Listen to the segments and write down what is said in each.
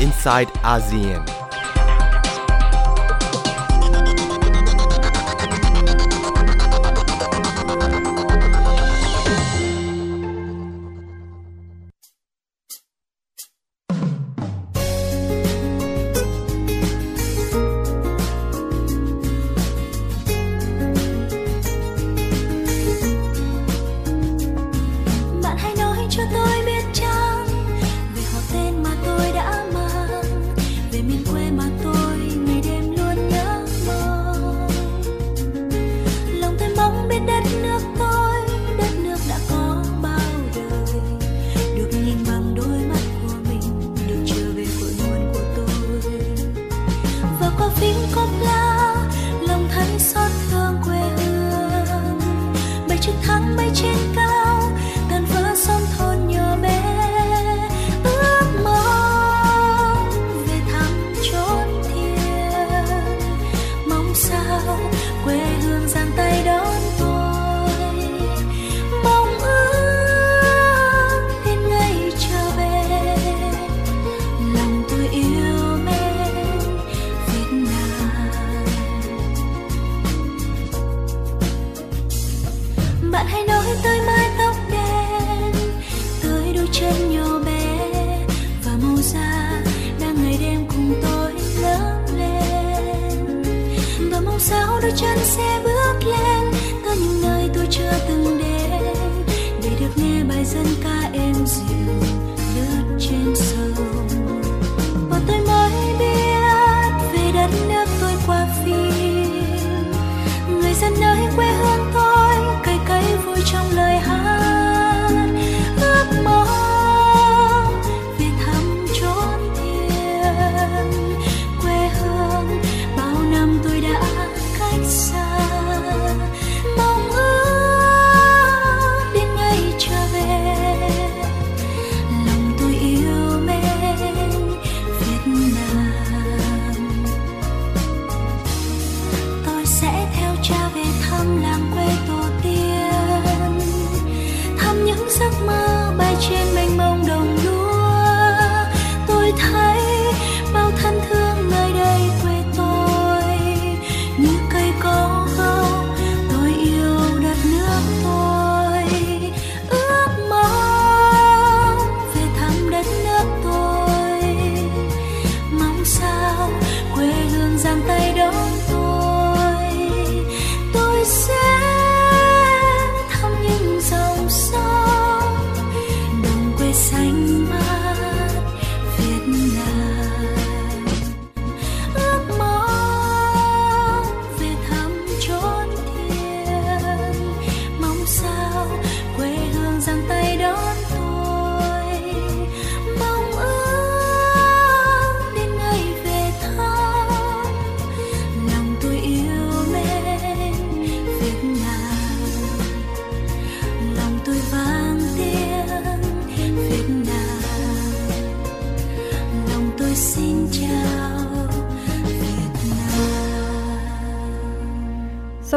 inside ASEAN. Trên cao sao đôi chân sẽ bước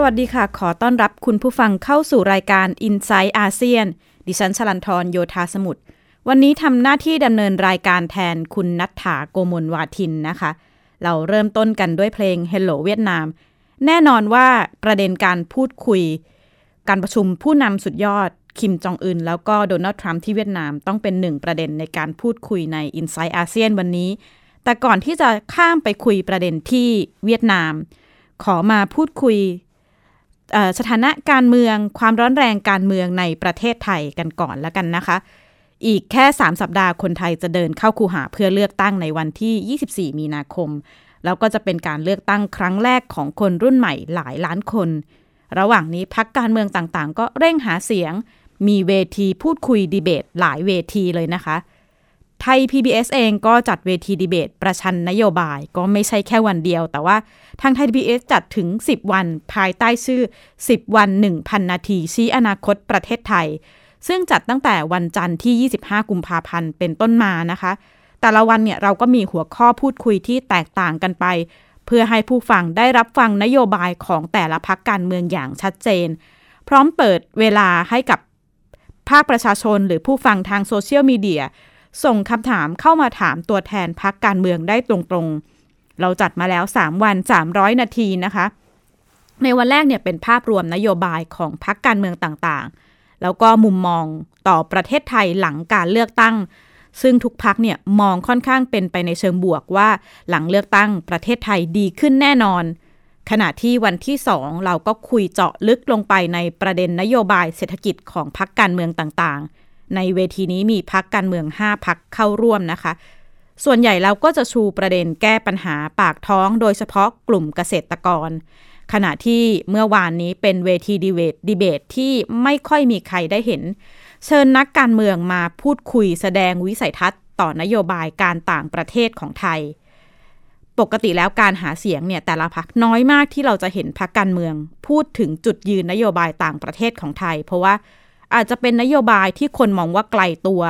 วัสดีค่ะ ขอต้อนรับคุณผู้ฟังเข้าสู่รายการ i n s i ซต์อาเซียน ดิฉันชลันทรโยธาสมุทร วันนี้ทำหน้าที่ดำเนินรายการแทนคุณนัทธาโกมลวาทินนะคะ เราเริ่มต้นกันด้วยเพลง Hello เวียดนาม แน่นอนว่าประเด็นการพูดคุย การประชุมผู้นำสุดยอดคิมจองอึนแล้วก็โดนัลด์ทรัมป์ที่เวียดนามต้องเป็นหนึ่งประเด็นในการพูดคุยใน i n s i ซต์อาเซียนวันนี้ แต่ก่อนที่จะข้ามไปคุยประเด็นที่เวียดนาม ขอมาพูดคุย สถานะการเมืองความร้อนแรงการเมืองในประเทศไทยกันก่อนแล้วกันนะคะ อีกแค่ 3 สัปดาห์คนไทยจะเดินเข้าคูหาเพื่อเลือกตั้งในวันที่ 24 มีนาคม แล้วก็จะเป็นการเลือกตั้งครั้งแรกของคนรุ่นใหม่หลายล้านคน ระหว่างนี้พักการเมืองต่างๆ ก็เร่งหาเสียง มีเวทีพูดคุยดีเบตหลายเวทีเลยนะคะ ไทย PBS เองก็จัดเวทีดีเบต ประชันนโยบายก็ไม่ใช่แค่วันเดียว แต่ว่าทางไทย PBS จัดถึง 10 วันภายใต้ชื่อ 10 วัน 1,000 นาที ชี้อนาคตประเทศไทย ซึ่งจัดตั้งแต่วันจันทร์ที่ 25 กุมภาพันธ์เป็นต้นมานะคะ แต่ละวันเนี่ยเราก็มีหัวข้อพูดคุยที่แตกต่างกันไป เพื่อให้ผู้ฟังได้รับฟังนโยบายของแต่ละพักการเมืองอย่างชัดเจน พร้อมเปิดเวลาให้กับภาคประชาชนหรือผู้ฟังทางโซเชียลมีเดีย ส่งคำถามเข้ามาถามตัวแทนพักการเมืองได้ตรงๆ เราจัดมาแล้ว 3 วัน 300 นาทีนะคะ ในวันแรกเนี่ยเป็นภาพรวมนโยบายของพักการเมืองต่างๆ แล้วก็มุมมองต่อประเทศไทยหลังการเลือกตั้ง ซึ่งทุกพักเนี่ยมองค่อนข้างเป็นไปในเชิงบวกว่าหลังเลือกตั้งประเทศไทยดีขึ้นแน่นอนขณะที่วันที่ 2 เราก็คุยเจาะลึกลงไปในประเด็นนโยบายเศรษฐกิจของพักการเมืองต่างๆ ในเวทีนี้มีพักการเมือง 5 พักเข้าร่วมนะคะ ส่วนใหญ่เราก็จะชูประเด็นแก้ปัญหาปากท้อง โดยเฉพาะกลุ่มเกษตรกร ขณะที่เมื่อวานนี้เป็นเวทีดีเบตดีเบตที่ไม่ค่อยมีใครได้เห็น เชิญนักการเมืองมาพูดคุยแสดงวิสัยทัศน์ ต่อนโยบายการต่างประเทศของไทยปกติแล้วการหาเสียงเนี่ยแต่ละพักน้อยมากที่เราจะเห็นพักการเมือง พูดถึงจุดยืนนโยบายต่างประเทศของไทย เพราะว่า อาจจะเป็นนโยบายที่คนมองว่าไกลตัว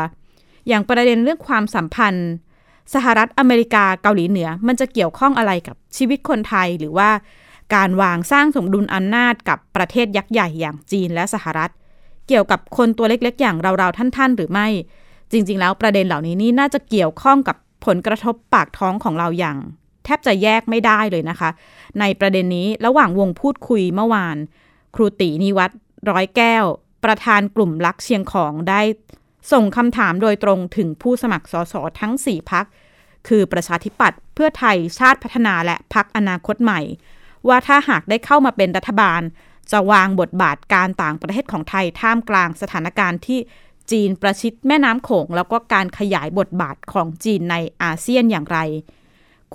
อย่างประเด็นเรื่องความสัมพันธ์ สหรัฐอเมริกาเกาหลีเหนือ มันจะเกี่ยวข้องอะไรกับชีวิตคนไทยหรือว่าการวางสร้างสมดุลอำนาจกับประเทศยักษ์ใหญ่อย่างจีนและสหรัฐ เกี่ยวกับคนตัวเล็กๆ อย่างเราๆท่านๆ หรือไม่ จริง ๆ แล้วประเด็นเหล่านี้นี่น่าจะเกี่ยวข้องกับผลกระทบปากท้องของเราอย่าง แทบจะแยกไม่ได้เลยนะคะ ในประเด็นนี้ระหว่างวงพูดคุยเมื่อวาน ครูตีนิวัตรร้อยแก้ว ประธานกลุ่มลักเชียงของได้ส่งคำถามโดยตรงถึงผู้สมัครสสทั้ง 4พัก คือประชาธิปัตย์เพื่อไทยชาติพัฒนาและพักอนาคตใหม่ ว่าถ้าหากได้เข้ามาเป็นรัฐบาล จะวางบทบาทการต่างประเทศของไทยท่ามกลางสถานการณ์ที่จีนประชิดแม่น้ำโขง แล้วก็การขยายบทบาทของจีนในอาเซียนอย่างไร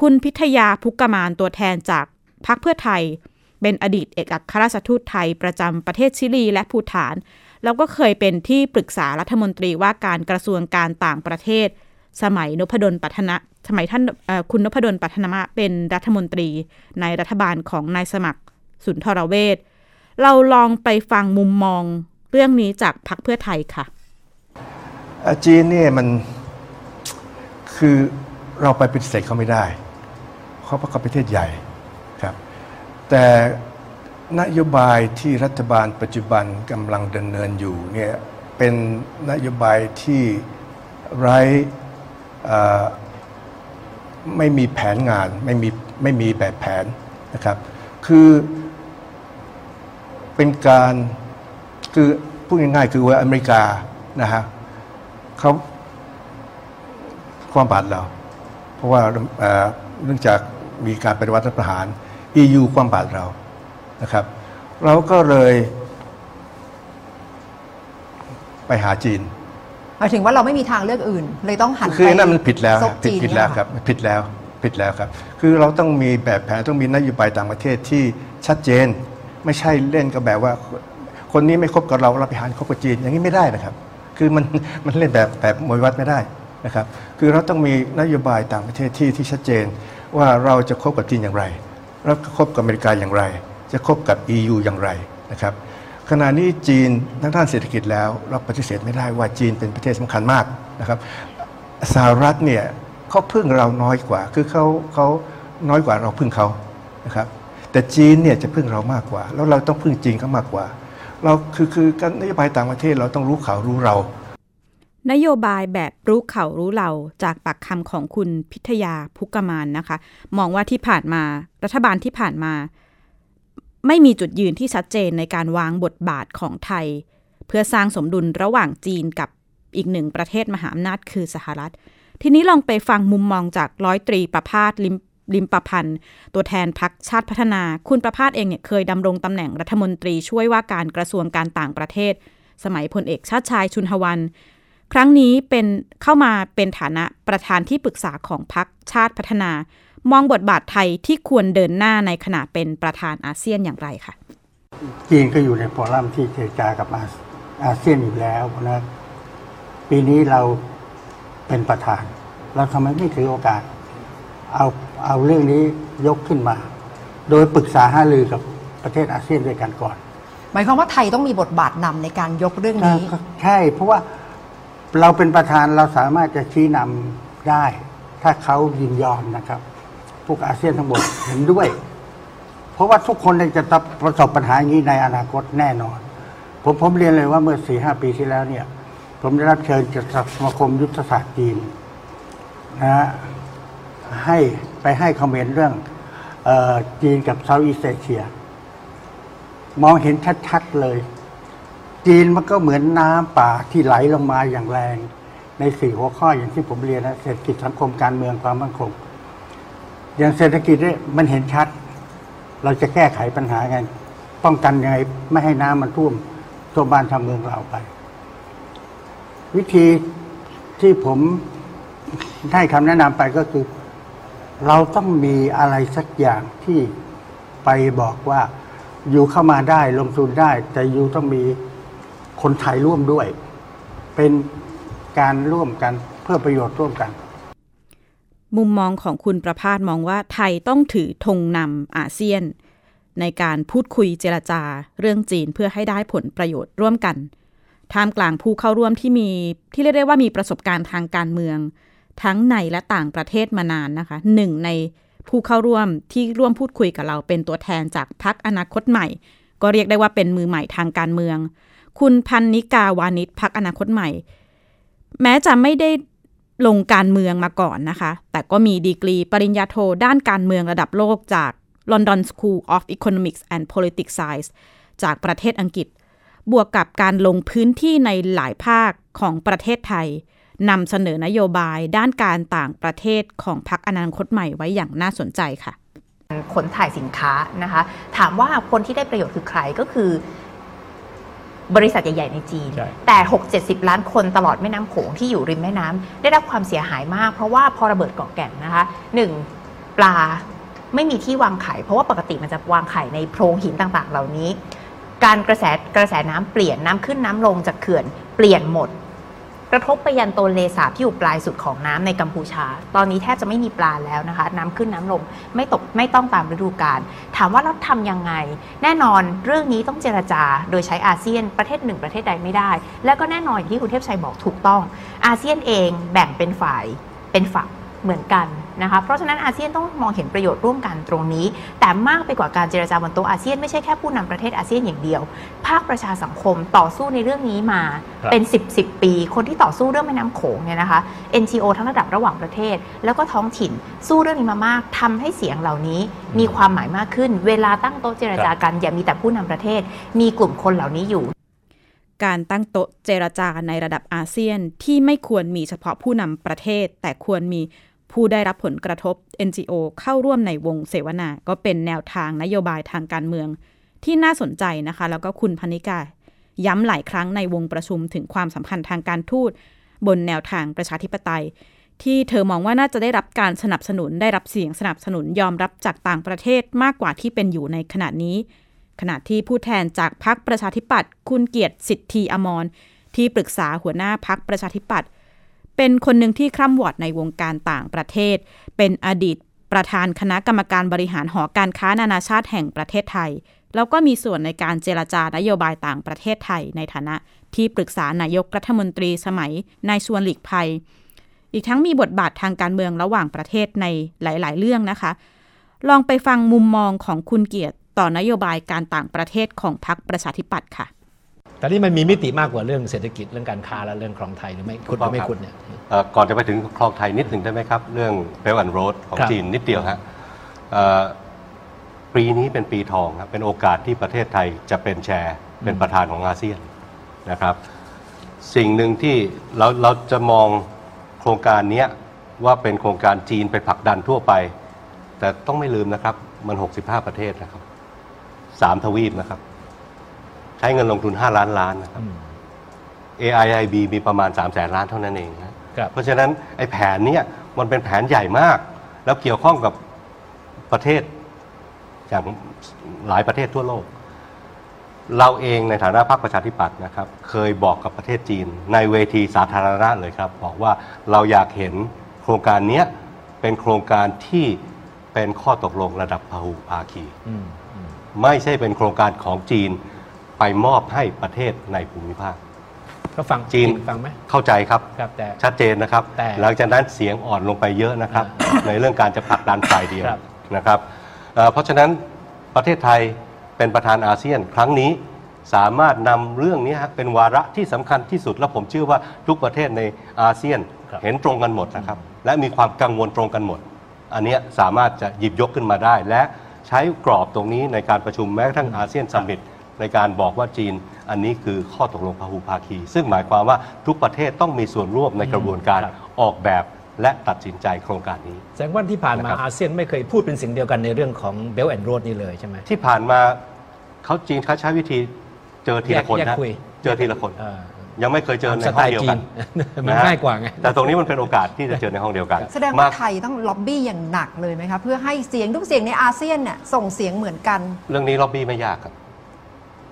คุณพิทยาพุกกมานตัวแทนจากพรรคเพื่อไทย เป็นอดีตเอกอัครราชทูตไทยประจำประเทศชิลีและภูฏาน แล้วก็เคยเป็นที่ปรึกษารัฐมนตรีว่าการกระทรวงการต่างประเทศ สมัยนพดลปัฒนะสมัยท่านคุณนพดลปัฒนมะเป็นรัฐมนตรี ในรัฐบาลของนายสมัครสุนทรเวชเราลองไปฟังมุมมองเรื่องนี้จากพรรคเพื่อไทยค่ะจีนเนี่ยมันคือเราไปปฏิเสธเขาไม่ได้เพราะว่าเขาประเทศใหญ่ แต่นโยบายที่รัฐบาลปัจจุบันกำลังดำเนินอยู่เนี่ยเป็นนโยบายที่ไร้ไม่มีแผนงานไม่มีไม่มีแบบแผนนะครับ คือเป็นการคือพูดง่ายๆคือว่าอเมริกานะฮะเขาความบาดเรา เพราะว่าเนื่องจากมีการปฏิวัติรัฐประหาร EU ความบาดเรานะครับ เราก็เลยไปหาจีนหมายถึงว่าเราไม่มีทางเลือกอื่น เลยต้องหันไปคือนั่นมันผิดแล้วซบผิดจีนผิดแล้วเนี่ยครับผิดแล้วผิดแล้วครับ คือเราต้องมีแบบแผนต้องมีนโยบายต่างประเทศที่ชัดเจน ไม่ใช่เล่นกับแบบว่า คนนี้ไม่คบกับเราเราไปหาคบกับจีนอย่างนี้ไม่ได้นะครับ คือมันมันเล่นแบบแบบมวยวัดไม่ได้นะครับ คือเราต้องมีนโยบายต่างประเทศที่ที่ชัดเจนว่าเราจะคบกับจีนอย่างไร ราจะคบกับอเมริกาอย่างไร จะคบกับ EU อย่างไรนะครับขณะนี้จีนทั้งด้านเศรษฐกิจแล้วเราปฏิเสธไม่ได้ว่าจีนเป็นประเทศสำคัญมากนะครับสหรัฐเนี่ยเขาพึ่งเราน้อยกว่า คือเขาเขาน้อยกว่าเราพึ่งเขานะครับแต่จีนเนี่ยจะพึ่งเรามากกว่า แล้วเราต้องพึ่งจีนเขามากกว่า เราคือคือการนโยบายต่างประเทศเราต้องรู้เขารู้เรา นโยบายแบบรู้เขารู้เราจากปากคำของคุณพิทยาพุกมานนะคะ มองว่าที่ผ่านมารัฐบาลที่ผ่านมา ไม่มีจุดยืนที่ชัดเจนในการวางบทบาทของไทย เพื่อสร้างสมดุลระหว่างจีนกับอีกหนึ่งประเทศมหาอำนาจคือสหรัฐ ทีนี้ลองไปฟังมุมมองจากร้อยตรีประพาสลิมลิมประพันธ์ ตัวแทนพักชาติพัฒนา คุณประพาสเองเนี่ยเคยดำรงตำแหน่งรัฐมนตรีช่วยว่าการกระทรวงการต่างประเทศ สมัยพลเอกชาติชายชุนหวัน ครั้งนี้เป็นเข้ามาเป็นฐานะประธานที่ปรึกษาของพักชาติพัฒนามองบทบาทไทยที่ควรเดินหน้าในขณะเป็นประธานอาเซียนอย่างไรคะจีนก็อยู่ในฟอรัมที่เจรจากับอาอาเซียนอยู่แล้วนะปีนี้เราเป็นประธาน เราทำไมไม่ถือโอกาส เอาเอาเรื่องนี้ยกขึ้นมา โดยปรึกษาหารือกับประเทศอาเซียนด้วยกันก่อน หมายความว่าไทยต้องมีบทบาทนำในการยกเรื่องนี้ ใช่ เพราะว่า เราเป็นประธานเราสามารถจะชี้นำได้ ถ้าเขายินยอมนะครับ พวกอาเซียนทั้งหมดเห็นด้วย เพราะว่าทุกคนจะต้องประสบปัญหาอย่างนี้ในอนาคตแน่นอน ผมผมเรียนเลยว่าเมื่อสี่ห้าปีที่แล้วเนี่ย ผมได้รับเชิญจากสมาคมยุทธศาสตร์จีนนะฮะให้ไปให้คอมเมนต์เรื่องออจีนกับเซาท์อีสเอเชีย มองเห็นชัดๆเลย จีนมันก็เหมือนน้ำป่าที่ไหลลงมาอย่างแรง ในสี่หัวข้ออย่างที่ผมเรียนนะเศรษฐกิจสังคมการเมืองความมั่นคง อย่างเศรษฐกิจเนี่ยมันเห็นชัด เราจะแก้ไขปัญหาไงป้องกันยังไงไม่ให้น้ำมันท่วมท่วมบ้านทำเมืองเราไป วิธีที่ผมให้คำแนะนำไปก็คือ เราต้องมีอะไรสักอย่างที่ไปบอกว่า อยู่เข้ามาได้ลงทุนได้ แต่อยู่ต้องมี คนไทยร่วมด้วย เป็นการร่วมกันเพื่อประโยชน์ร่วมกัน มุมมองของคุณประพาสมองว่าไทยต้องถือธงนำอาเซียน ในการพูดคุยเจรจาเรื่องจีนเพื่อให้ได้ผลประโยชน์ร่วมกันท่ามกลางผู้เข้าร่วมที่มีที่เรียกได้ว่ามีประสบการณ์ทางการเมือง ทั้งในและต่างประเทศมานานนะคะหนึ่งในผู้เข้าร่วมที่ร่วมพูดคุยกับเราเป็นตัวแทนจากพักอนาคตใหม่ ก็เรียกได้ว่าเป็นมือใหม่ทางการเมือง คุณพันนิกาวานิชพักอนาคตใหม่ แม้จะไม่ได้ลงการเมืองมาก่อนนะคะ แต่ก็มีดีกรีปริญญาโทด้านการเมืองระดับโลกจาก London School of Economics and Politics Science จากประเทศอังกฤษ บวกกับการลงพื้นที่ในหลายภาคของประเทศไทยนำเสนอนโยบายด้านการต่างประเทศของพรรคอนาคตใหม่ไว้อย่างน่าสนใจค่ะ ขนถ่ายสินค้านะคะ ถามว่าคนที่ได้ประโยชน์คือใครก็คือ บริษัทใหญ่ ๆ ในจีน ใช่ แต่ 6-70 ล้านคนตลอดแม่น้ำโขงที่อยู่ริมแม่น้ำได้รับความเสียหายมาก เพราะว่าพอระเบิดเกาะแก่นนะคะหนึ่งปลาไม่มีที่วางไข่เพราะว่าปกติมันจะวางไข่ในโพรงหินต่างๆ เหล่านี้ การกระแสกระแสน้ำเปลี่ยนน้ำขึ้นน้ำลงจากเขื่อนเปลี่ยนหมด กระทบไปยันโตนเลสาบที่อยู่ปลายสุดของน้ำในกัมพูชา ตอนนี้แทบจะไม่มีปลาแล้วนะคะ น้ำขึ้นน้ำลงไม่ตกไม่ต้องตามฤดูกาลถามว่าเราทำยังไง แน่นอนเรื่องนี้ต้องเจรจาโดยใช้อาเซียนประเทศหนึ่งประเทศใดไม่ได้ แล้วก็แน่นอนอย่างที่คุณเทพชัยบอกถูกต้อง อาเซียนเองแบ่งเป็นฝ่ายเป็นฝักเหมือนกัน นะคะเพราะฉะนั้นอาเซียนต้องมองเห็นประโยชน์ร่วมกันตรงนี้ แต่มากไปกว่าการเจรจาบนโต๊ะอาเซียนไม่ใช่แค่ผู้นำประเทศอาเซียนอย่างเดียว ภาคประชาสังคมต่อสู้ในเรื่องนี้มาครับเป็น 10 10 ปี คนที่ต่อสู้เรื่องแม่น้ำโขงเนี่ยนะคะ NGO ทั้งระดับระหว่างประเทศ แล้วก็ท้องถิ่นสู้เรื่องนี้มามากทำให้เสียงเหล่านี้มีความหมายมากขึ้น เวลาตั้งโต๊ะเจรจากันอย่ามีแต่ผู้นำประเทศ มีกลุ่มคนเหล่านี้อยู่การตั้งโต๊ะเจรจาในระดับอาเซียนที่ไม่ควรมีเฉพาะผู้นำประเทศ แต่ควรมี ผู้ได้รับผลกระทบ NGO เข้าร่วมในวงเสวนา ก็เป็นแนวทางนโยบายทางการเมืองที่น่าสนใจนะคะ แล้วก็คุณพนิกาย้ำหลายครั้งในวงประชุมถึงความสัมพันธ์ทางการทูตบนแนวทางประชาธิปไตย ที่เธอมองว่าน่าจะได้รับการสนับสนุน ได้รับเสียงสนับสนุนยอมรับจากต่างประเทศมากกว่าที่เป็นอยู่ในขณะนี้ ขณะที่ผู้แทนจากพรรคประชาธิปัตย์คุณเกียรติสิทธีอมรที่ปรึกษาหัวหน้าพรรคประชาธิปัตย์ เป็นคนหนึ่งที่คร่ำวอดในวงการต่างประเทศ เป็นอดีตประธานคณะกรรมการบริหารหอการค้านานาชาติแห่งประเทศไทย แล้วก็มีส่วนในการเจรจานโยบายต่างประเทศไทย ในฐานะที่ปรึกษานายกรัฐมนตรีสมัยนายชวนหลีกภัย อีกทั้งมีบทบาททางการเมืองระหว่างประเทศในหลาย ๆ เรื่องนะคะ ลองไปฟังมุมมองของคุณเกียรติต่อนโยบายการต่างประเทศของพรรคประชาธิปัตย์ค่ะ แต่นี่มันมีมิติมากกว่าเรื่องเศรษฐกิจเรื่องการค้าและเรื่องครองไทยหรือไม่คุณหรือไม่คุณเนี่ย เอ่อก่อนจะไปถึงคลองไทยนิดหนึ่งได้ไหมครับ เรื่อง Belt and Road ของครับจีนนิดเดียวฮะเอ่อปีนี้เป็นปีทองครับเป็นโอกาสที่ประเทศไทยจะเป็นแชร์ เป็นประธานของอาเซียนนะครับ สิ่งหนึ่งที่เราเราจะมองโครงการเนี้ยว่าเป็นโครงการจีนไปผลักดันทั่วไป แต่ต้องไม่ลืมนะครับ มัน 65 ประเทศนะครับสามทวีปนะครับ ใช้เงินลงทุน 5 ล้านล้านนะครับ AIIB มีประมาณ 3 0 0แสนล้านเท่านั้นเองนะครับ เพราะฉะนั้นไอ้แผนเนี้ยมันเป็นแผนใหญ่มาก แล้วเกี่ยวข้องกับประเทศอย่างหลายประเทศทั่วโลก เราเองในฐานะพรรคประชาธิปัตย์นะครับ เคยบอกกับประเทศจีน ในเวทีสาธารณะเลยครับ บอกว่าเราอยากเห็นโครงการเนี้ยเป็นโครงการที่เป็นข้อตกลงระดับพหุภาคีอืมอืมไม่ใช่เป็นโครงการของจีน ไปมอบให้ประเทศในภูมิภาค ก็ฟังจีน ฟังไหมเข้าใจครับ ครับแต่ ชัดเจนนะครับ แต่หลังจากนั้นเสียงอ่อนลงไปเยอะนะครับ ในเรื่องการจะผลักดันฝ่ายเดียวครับ นะครับเอ่อเพราะฉะนั้นประเทศไทยเป็นประธานอาเซียน ครั้งนี้สามารถนำเรื่องนี้ฮะเป็นวาระที่สำคัญที่สุด และผมเชื่อว่าทุกประเทศในอาเซียนครับ เห็นตรงกันหมดนะครับ และมีความกังวลตรงกันหมด อันเนี้ยสามารถจะหยิบยกขึ้นมาได้ และใช้กรอบตรงนี้ในการประชุมแม้กระทั่งอาเซียนซัมมิต ในการบอกว่าจีนอันนี้คือข้อตกลงพหุภาคี ซึ่งหมายความว่าทุกประเทศต้องมีส่วนร่วมในกระบวนการครับออกแบบและตัดสินใจโครงการนี้ แสดงว่าที่ผ่านมานะครับอาเซียนไม่เคยพูดเป็นเสิ่งเดียวกันในเรื่องของ Belt and Road นี่เลยใช่ไหมที่ผ่านมาเขาจีนเขาใช้วิธีเจอทีละคนแยกนะคุยเจอทีละคนเออยังไม่เคยเจอในสห้ไตองล์เดียวจีกันนมันะฮะง่ายกว่าไงแต่ตรงนี้มันเป็นโอกาสที่จะเจอในห้องเดียวกัน แสดงว่ามากไทยต้องล็อบบี้อย่างหนักเลยไหมคะเพื่อให้เสียงทุกเสียงในอาเซียนเนี่ยส่งเสียงเหมือนกัน เรื่องนี้ล็อบบี้ไม่ยากครับ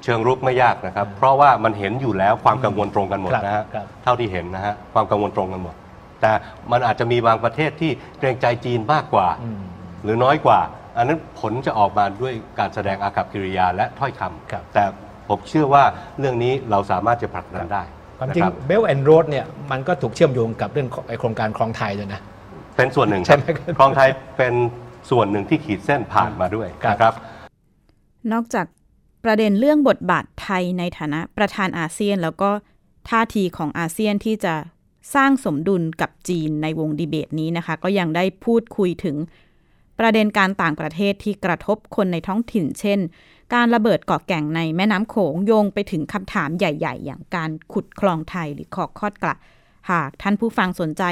เชิงรุกไม่ยากนะครับ เพราะว่ามันเห็นอยู่แล้วความกังวลตรงกันหมดครับนะฮะครับเท่าที่เห็นนะฮะความกังวลตรงกันหมด แต่มันอาจจะมีบางประเทศที่เกรงใจจีนมากกว่าอืมหรือน้อยกว่า อันนั้นผลจะออกมาด้วยการแสดงอากับกิริยาและถ้อยคครับำแต่ผมเชื่อว่าเรื่องนี้เราสามารถจะผลักดันได้ความจริงนะบ Belt and Road เนี่ยมันก็ถูกเชื่อมโยงกับเรื่องของไอ้โครงการคลองไทยด้วยนะเป็นส่วนหนึ่งใช่ไหมครับคลองไทยเป็นส่วนหนึ่งที่ขีดเส้นผ่านมาด้วยครับนะครับ นอกจาก ประเด็นเรื่องบทบาทไทยในฐานะประธานอาเซียน แล้วก็ท่าทีของอาเซียนที่จะสร้างสมดุลกับจีนในวงดีเบตนี้นะคะ ก็ยังได้พูดคุยถึงประเด็นการต่างประเทศที่กระทบคนในท้องถิ่น เช่น การระเบิดเกาะแก่งในแม่น้ำโขงโยงไปถึงคำถามใหญ่ ๆ อย่างการขุดคลองไทยหรือขอกคอดกระหากท่านผู้ฟังสนใจ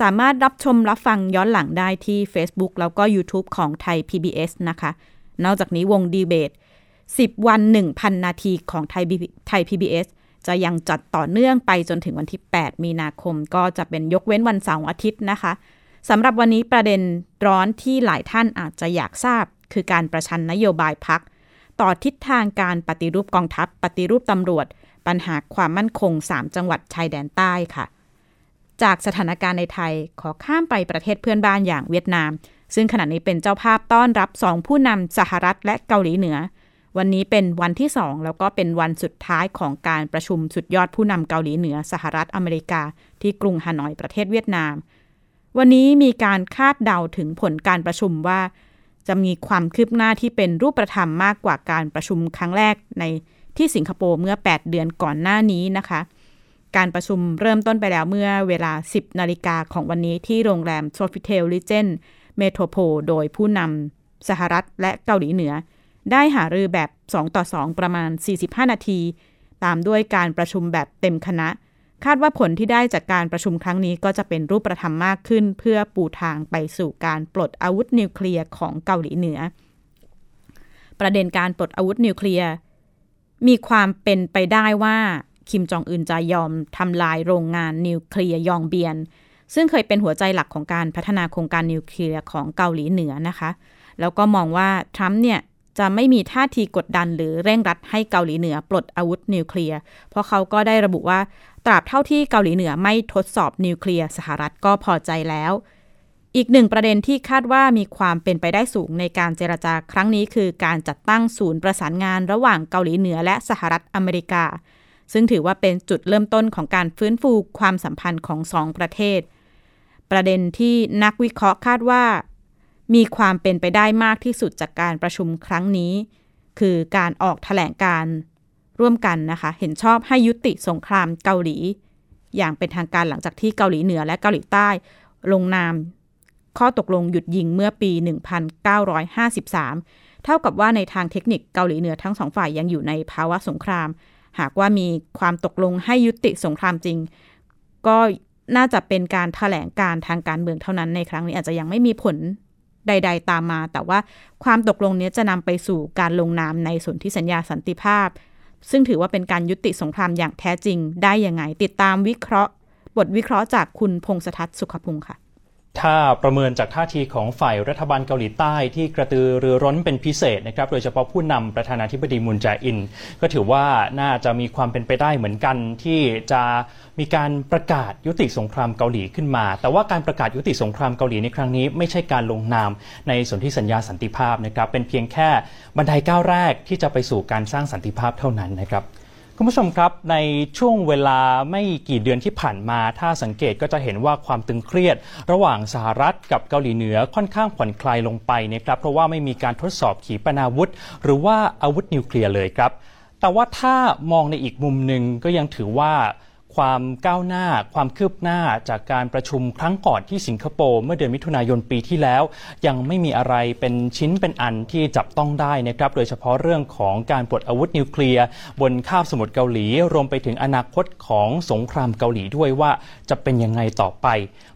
สามารถรับชมรับฟังย้อนหลังได้ที่ Facebook แล้วก็ YouTube ของไทย PBS นะคะ นอกจากนี้วงดีเบต 10 วัน 1,000 นาทีของไทยไทย PBS จะยังจัดต่อเนื่องไปจนถึงวันที่ 8 มีนาคม ก็จะเป็นยกเว้นวันเสาร์อาทิตย์นะคะสำหรับวันนี้ประเด็นร้อนที่หลายท่านอาจจะอยากทราบ คือการประชันนโยบายพัก ต่อทิศทางการปฏิรูปกองทัพ ปฏิรูปตำรวจ ปัญหาความมั่นคง 3 จังหวัดชายแดนใต้ค่ะ จากสถานการณ์ในไทยขอข้ามไปประเทศเพื่อนบ้านอย่างเวียดนาม ซึ่งขณะนี้เป็นเจ้าภาพต้อนรับสองผู้นำสหรัฐและเกาหลีเหนือ วันนี้เป็นวันที่สองแล้วก็เป็นวันสุดท้ายของการประชุมสุดยอดผู้นำเกาหลีเหนือสหรัฐอเมริกา ที่กรุงฮานอยประเทศเวียดนาม วันนี้มีการคาดเดาถึงผลการประชุมว่า จะมีความคืบหน้าที่เป็นรูปธรรมมากกว่าการประชุมครั้งแรกในที่สิงคโปร์เมื่อ 8 เดือนก่อนหน้านี้นะคะ การประชุมเริ่มต้นไปแล้วเมื่อเวลา 10 นาฬิกาของวันนี้ที่โรงแรม Sofitel Regent Metropole โดยผู้นำสหรัฐและเกาหลีเหนือ ได้หารือแบบ 2 ต่อ 2 ประมาณ 45 นาที ตามด้วยการประชุมแบบเต็มคณะ คาดว่าผลที่ได้จากการประชุมครั้งนี้ก็จะเป็นรูปธรรมมากขึ้น เพื่อปูทางไปสู่การปลดอาวุธนิวเคลียร์ของเกาหลีเหนือ ประเด็นการปลดอาวุธนิวเคลียร์มีความเป็นไปได้ว่าคิมจองอึนจะยอมทำลายโรงงานนิวเคลียร์ยองเบียน ซึ่งเคยเป็นหัวใจหลักของการพัฒนาโครงการนิวเคลียร์ของเกาหลีเหนือนะคะ แล้วก็มองว่าทรัมป์เนี่ย จะไม่มีท่าทีกดดันหรือเร่งรัดให้เกาหลีเหนือปลดอาวุธนิวเคลียร์ เพราะเขาก็ได้ระบุว่าตราบเท่าที่เกาหลีเหนือไม่ทดสอบนิวเคลียร์สหรัฐก็พอใจแล้ว อีกหนึ่งประเด็นที่คาดว่ามีความเป็นไปได้สูงในการเจรจาครั้งนี้คือการจัดตั้งศูนย์ประสานงานระหว่างเกาหลีเหนือและสหรัฐอเมริกา ซึ่งถือว่าเป็นจุดเริ่มต้นของการฟื้นฟูความสัมพันธ์ของสองประเทศ ประเด็นที่นักวิเคราะห์คาดว่า มีความเป็นไปได้มากที่สุดจากการประชุมครั้งนี้ คือการออกแถลงการร่วมกันนะคะ เห็นชอบให้ยุติสงครามเกาหลี อย่างเป็นทางการหลังจากที่เกาหลีเหนือและเกาหลีใต้ ลงนาม ข้อตกลงหยุดยิงเมื่อปี 1953 เท่ากับว่าในทางเทคนิคเกาหลีเหนือทั้งสองฝ่ายยังอยู่ในภาวะสงคราม หากว่ามีความตกลงให้ยุติสงครามจริง ก็น่าจะเป็นการถแถลงการทางการเมืองเท่านั้นในครั้งนี้อาจจะยังไม่มีผล ใด ๆ ตามมา แต่ว่าความตกลงนี้จะนำไปสู่การลงนามในสนธิสัญญาสันติภาพ ซึ่งถือว่าเป็นการยุติสงครามอย่างแท้จริงได้ยังไง ติดตามวิเคราะห์ บทวิเคราะห์จากคุณพงษทัศน์สุขพงศ์ค่ะ ถ้าประเมินจากท่าทีของฝ่ายรัฐบาลเกาหลีใต้ที่กระตือรือร้นเป็นพิเศษนะครับ โดยเฉพาะผู้นำประธานาธิบดีมุนแจอิน ก็ถือว่าน่าจะมีความเป็นไปได้เหมือนกันที่จะมีการประกาศยุติสงครามเกาหลีขึ้นมา แต่ว่าการประกาศยุติสงครามเกาหลีในครั้งนี้ไม่ใช่การลงนามในสนธิสัญญาสันติภาพนะครับ เป็นเพียงแค่บันไดก้าวแรกที่จะไปสู่การสร้างสันติภาพเท่านั้นนะครับ คุณผู้ชมครับในช่วงเวลาไม่กี่เดือนที่ผ่านมา ถ้าสังเกตก็จะเห็นว่าความตึงเครียด ระหว่างสหรัฐกับเกาหลีเหนือค่อนข้างผ่อนคลายลงไปนะครับเพราะว่าไม่มีการทดสอบขีปนาวุธ หรือว่าอาวุธนิวเคลียร์เลยครับ แต่ว่าถ้ามองในอีกมุมหนึ่งก็ยังถือว่า ความก้าวหน้าความคืบหน้าจากการประชุมครั้งก่อนที่สิงคโปร์เมื่อเดือนมิถุนายนปีที่แล้ว ยังไม่มีอะไรเป็นชิ้นเป็นอันที่จับต้องได้นะครับ โดยเฉพาะเรื่องของการปลดอาวุธนิวเคลียร์ บนคาบสมุทรเกาหลี รวมไปถึงอนาคตของสงครามเกาหลีด้วยว่าจะเป็นยังไงต่อไป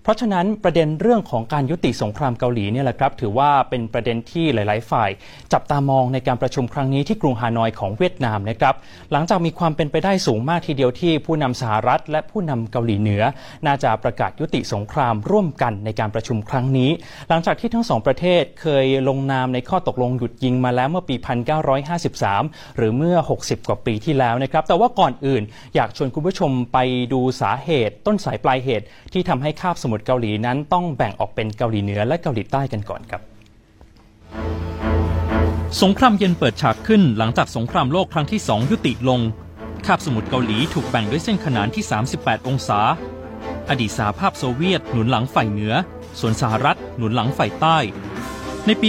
เพราะฉะนั้นประเด็นเรื่องของการยุติสงครามเกาหลีเนี่ยแหละครับ ถือว่าเป็นประเด็นที่หลาย ๆ ฝ่าย จับตามองในการประชุมครั้งนี้ที่กรุงฮานอยของเวียดนามนะครับหลังจากมีความเป็นไปได้สูงมากทีเดียวที่ผู้นำสหรัฐ และผู้นำเกาหลีเหนือ น่าจะประกาศยุติสงครามร่วมกันในการประชุมครั้งนี้ หลังจากที่ทั้งสองประเทศเคยลงนามในข้อตกลงหยุดยิงมาแล้วเมื่อปี 1953 หรือเมื่อ 60 กว่าปีที่แล้วนะครับ แต่ว่าก่อนอื่น อยากชวนคุณผู้ชมไปดูสาเหตุ ต้นสายปลายเหตุ ที่ทำให้คาบสมุทรเกาหลีนั้นต้องแบ่งออกเป็นเกาหลีเหนือและเกาหลีใต้กันก่อนครับสงครามเย็นเปิดฉากขึ้นหลังจากสงครามโลกครั้งที่2ยุติลง คาบสมุทรเกาหลีถูกแบ่งด้วยเส้นขนานที่ 38 องศา อดีตสหภาพโซเวียตหนุนหลังฝ่ายเหนือ ส่วนสหรัฐหนุนหลังฝ่ายใต้ ในปี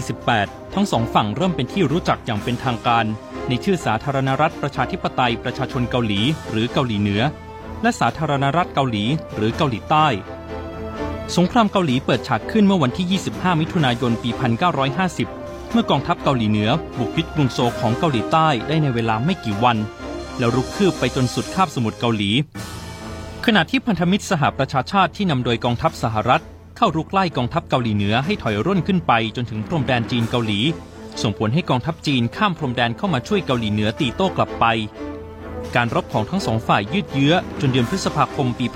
1948 ทั้งสองฝั่งเริ่มเป็นที่รู้จักอย่างเป็นทางการ ในชื่อสาธารณรัฐประชาธิปไตยประชาชนเกาหลี หรือเกาหลีเหนือ และสาธารณรัฐเกาหลีหรือเกาหลีใต้ สงครามเกาหลีเปิดฉากขึ้นเมื่อวันที่ 25 มิถุนายน ปี 1950 เมื่อกองทัพเกาหลีเหนือบุกยึดกรุงโซลของเกาหลีใต้ได้ในเวลาไม่กี่วัน แล้วรุกคืบไปจนสุดคาบสมุทรเกาหลี ขณะที่พันธมิตรสหประชาชาติที่นำโดยกองทัพสหรัฐ เข้ารุกไล่กองทัพเกาหลีเหนือให้ถอยร่นขึ้นไปจนถึงพรมแดนจีนเกาหลี ส่งผลให้กองทัพจีนข้ามพรมแดนเข้ามาช่วยเกาหลีเหนือตีโต้กลับไป การรบของทั้งสองฝ่ายยืดเยื้อจนเดือนพฤษภาคมปี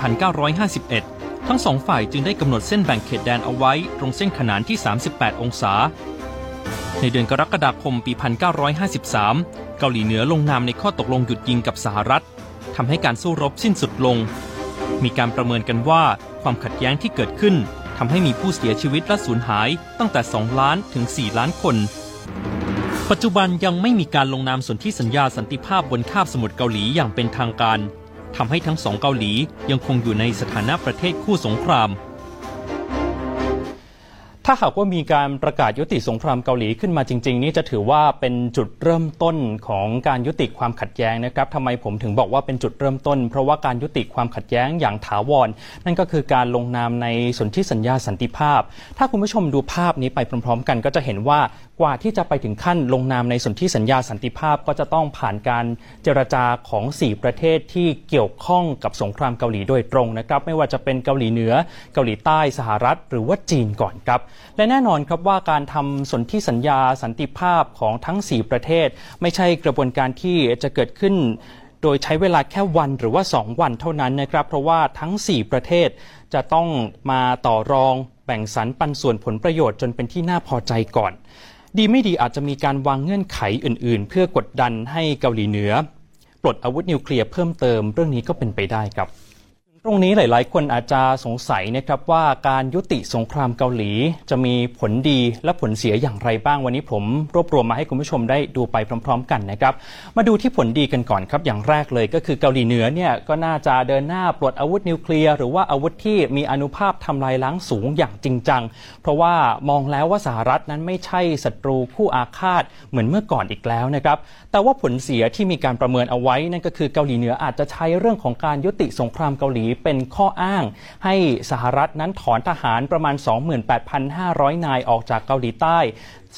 1951 ทั้งสองฝ่ายจึงได้กำหนดเส้นแบ่งเขตแดนเอาไว้ตรงเส้นขนานที่ 38 องศา ในเดือนกรกฎาคมปี 1953 เกาหลีเหนือลงนามในข้อตกลงหยุดยิงกับสหรัฐทำให้การสู้รบสิ้นสุดลง มีการประเมินกันว่าความขัดแย้งที่เกิดขึ้นทำให้มีผู้เสียชีวิตและสูญหายตั้งแต่ 2 ล้านถึง 4 ล้านคน ปัจจุบันยังไม่มีการลงนามสนธิสัญญาสันติภาพบนคาบสมุทรเกาหลีอย่างเป็นทางการทำให้ทั้งสองเกาหลียังคงอยู่ในสถานะประเทศคู่สงคราม ถ้าหากว่ามีการประกาศยุติสงครามเกาหลีขึ้นมาจริง ๆ นี่จะถือว่าเป็นจุดเริ่มต้นของการยุติความขัดแย้งนะครับทำไมผมถึงบอกว่าเป็นจุดเริ่มต้น เพราะว่าการยุติความขัดแย้งอย่างถาวร นั่นก็คือการลงนามในสนธิสัญญาสันติภาพ ถ้าคุณผู้ชมดูภาพนี้ไปพร้อม ๆ กันก็จะเห็นว่ากว่าที่จะไปถึงขั้นลงนามในสนธิสัญญาสันติภาพก็จะต้องผ่านการเจรจาของ 4 ประเทศที่เกี่ยวข้องกับสงครามเกาหลีโดยตรงนะครับ ไม่ว่าจะเป็นเกาหลีเหนือ เกาหลีใต้สหรัฐ หรือว่าจีนก่อนครับ และแน่นอนครับว่าการทำสนธิสัญญาสันติภาพของทั้ง 4 ประเทศ ไม่ใช่กระบวนการที่จะเกิดขึ้นโดยใช้เวลาแค่วันหรือว่า 2 วันเท่านั้นนะครับ เพราะว่าทั้ง 4 ประเทศจะต้องมาต่อรองแบ่งสรรปันส่วนผลประโยชน์จนเป็นที่น่าพอใจก่อน ดีไม่ดีอาจจะมีการวางเงื่อนไขอื่น ๆ เพื่อกดดันให้เกาหลีเหนือ ปลดอาวุธนิวเคลียร์เพิ่มเติม เรื่องนี้ก็เป็นไปได้ครับ ตรงนี้หลาย ๆ คนอาจจะสงสัยนะครับว่าการยุติสงครามเกาหลี จะมีผลดีและผลเสียอย่างไรบ้างวันนี้ผมรวบรวมมาให้คุณผู้ชมได้ดูไปพร้อม ๆ กันนะครับ มาดูที่ผลดีกันก่อนครับ อย่างแรกเลยก็คือเกาหลีเหนือเนี่ยก็น่าจะเดินหน้าปลดอาวุธนิวเคลียร์หรือว่าอาวุธที่มีอนุภาพทำลายล้างสูงอย่างจริงจังเพราะว่ามองแล้วว่าสหรัฐนั้นไม่ใช่ศัตรูคู่อาฆาตเหมือนเมื่อก่อนอีกแล้วนะครับแต่ว่าผลเสียที่มีการประเมินเอาไว้นั่นก็คือเกาหลีเหนืออาจจะใช้เรื่องของการยุติสงครามเกาหลีเป็นข้ออ้าง ให้สหรัฐนั้นถอนทหารประมาณ 28,500 นายออกจากเกาหลีใต้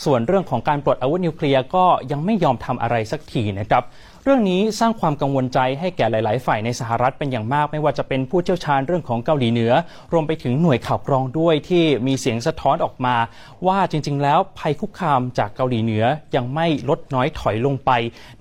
ส่วนเรื่องของการปลดอาวุธนิวเคลียร์ก็ยังไม่ยอมทำอะไรสักทีนะครับ เรื่องนี้สร้างความกังวลใจให้แก่หลาย ๆ ฝ่ายในสหรัฐเป็นอย่างมาก ไม่ว่าจะเป็นผู้เชี่ยวชาญเรื่องของเกาหลีเหนือ รวมไปถึงหน่วยข่าวกรองด้วยที่มีเสียงสะท้อนออกมา ว่าจริง ๆ แล้วภัยคุกคามจากเกาหลีเหนือยังไม่ลดน้อยถอยลงไป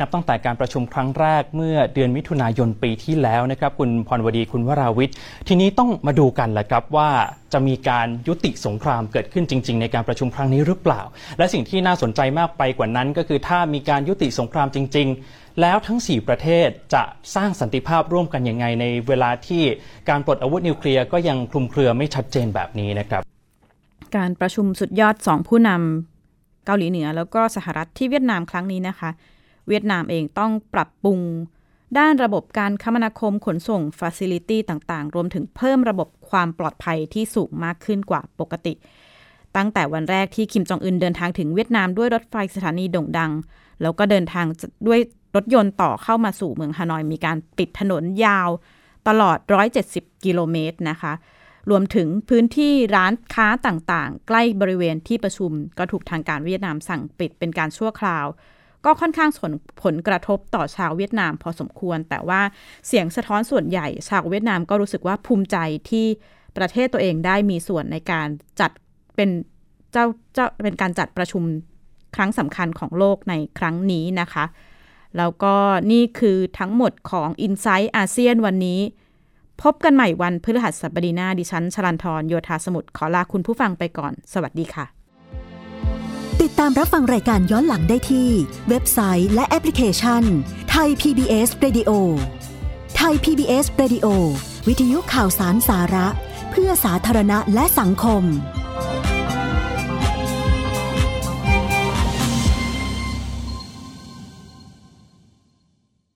นับตั้งแต่การประชุมครั้งแรกเมื่อเดือนมิถุนายนปีที่แล้วนะครับคุณพรวดีคุณวราวิทย์ ทีนี้ต้องมาดูกันแหละครับว่าจะมีการยุติสงครามเกิดขึ้นจริง ๆ ในการประชุมครั้งนี้หรือเปล่า และสิ่งที่น่าสนใจมากไปกว่านั้น ก็คือถ้ามีการยุติสงครามจริง ๆ แล้วทั้ง 4 ประเทศจะสร้างสันติภาพร่วมกันยังไงในเวลาที่การปลดอาวุธนิวเคลียร์ก็ยังคลุมเครือไม่ชัดเจนแบบนี้นะครับ การประชุมสุดยอดสองผู้นำเกาหลีเหนือ แล้วก็สหรัฐที่เวียดนามครั้งนี้นะคะ เวียดนามเองต้องปรับปรุงด้านระบบการคมนาคมขนส่งฟ a ซิลิตี้ต่างๆ รวมถึงเพิ่มระบบความปลอดภัยที่สูงมากขึ้นกว่าปกติ ตั้งแต่วันแรกที่คิมจองอึนเดินทางถึงเวียดนามด้วยรถไฟสถานีโด่งดัง แล้วก็เดินทางด้วย รถยนต์ต่อเข้ามาสู่เมืองฮานอยมีการปิดถนนยาวตลอด 170 กิโลเมตรนะคะ รวมถึงพื้นที่ร้านค้าต่างๆ ใกล้บริเวณที่ประชุม ก็ถูกทางการเวียดนามสั่งปิดเป็นการชั่วคราว ก็ค่อนข้างส่งผลกระทบต่อชาวเวียดนามพอสมควร แต่ว่าเสียงสะท้อนส่วนใหญ่ ชาวเวียดนามก็รู้สึกว่าภูมิใจที่ประเทศตัวเองได้มีส่วนในการจัดเป็นเจ้าเจ้าเป็นการจัดประชุมครั้งสำคัญของโลกในครั้งนี้นะคะ แล้วก็นี่คือทั้งหมดของ i n s i ซต์อาเซียนวันนี้ พบกันใหม่วันพฤหัสบดีหน้าดิฉันชลันทรโยธาสมุทรขอลาคุณผู้ฟังไปก่อน สวัสดีค่ะ ติดตามรับฟังรายการย้อนหลังได้ที่ เว็บไซต์และแอปพลิเคชันไทย PBS Radio ไทย PBS Radio วิทยุข่าวสารสาระ เพื่อสาธารณะและสังคม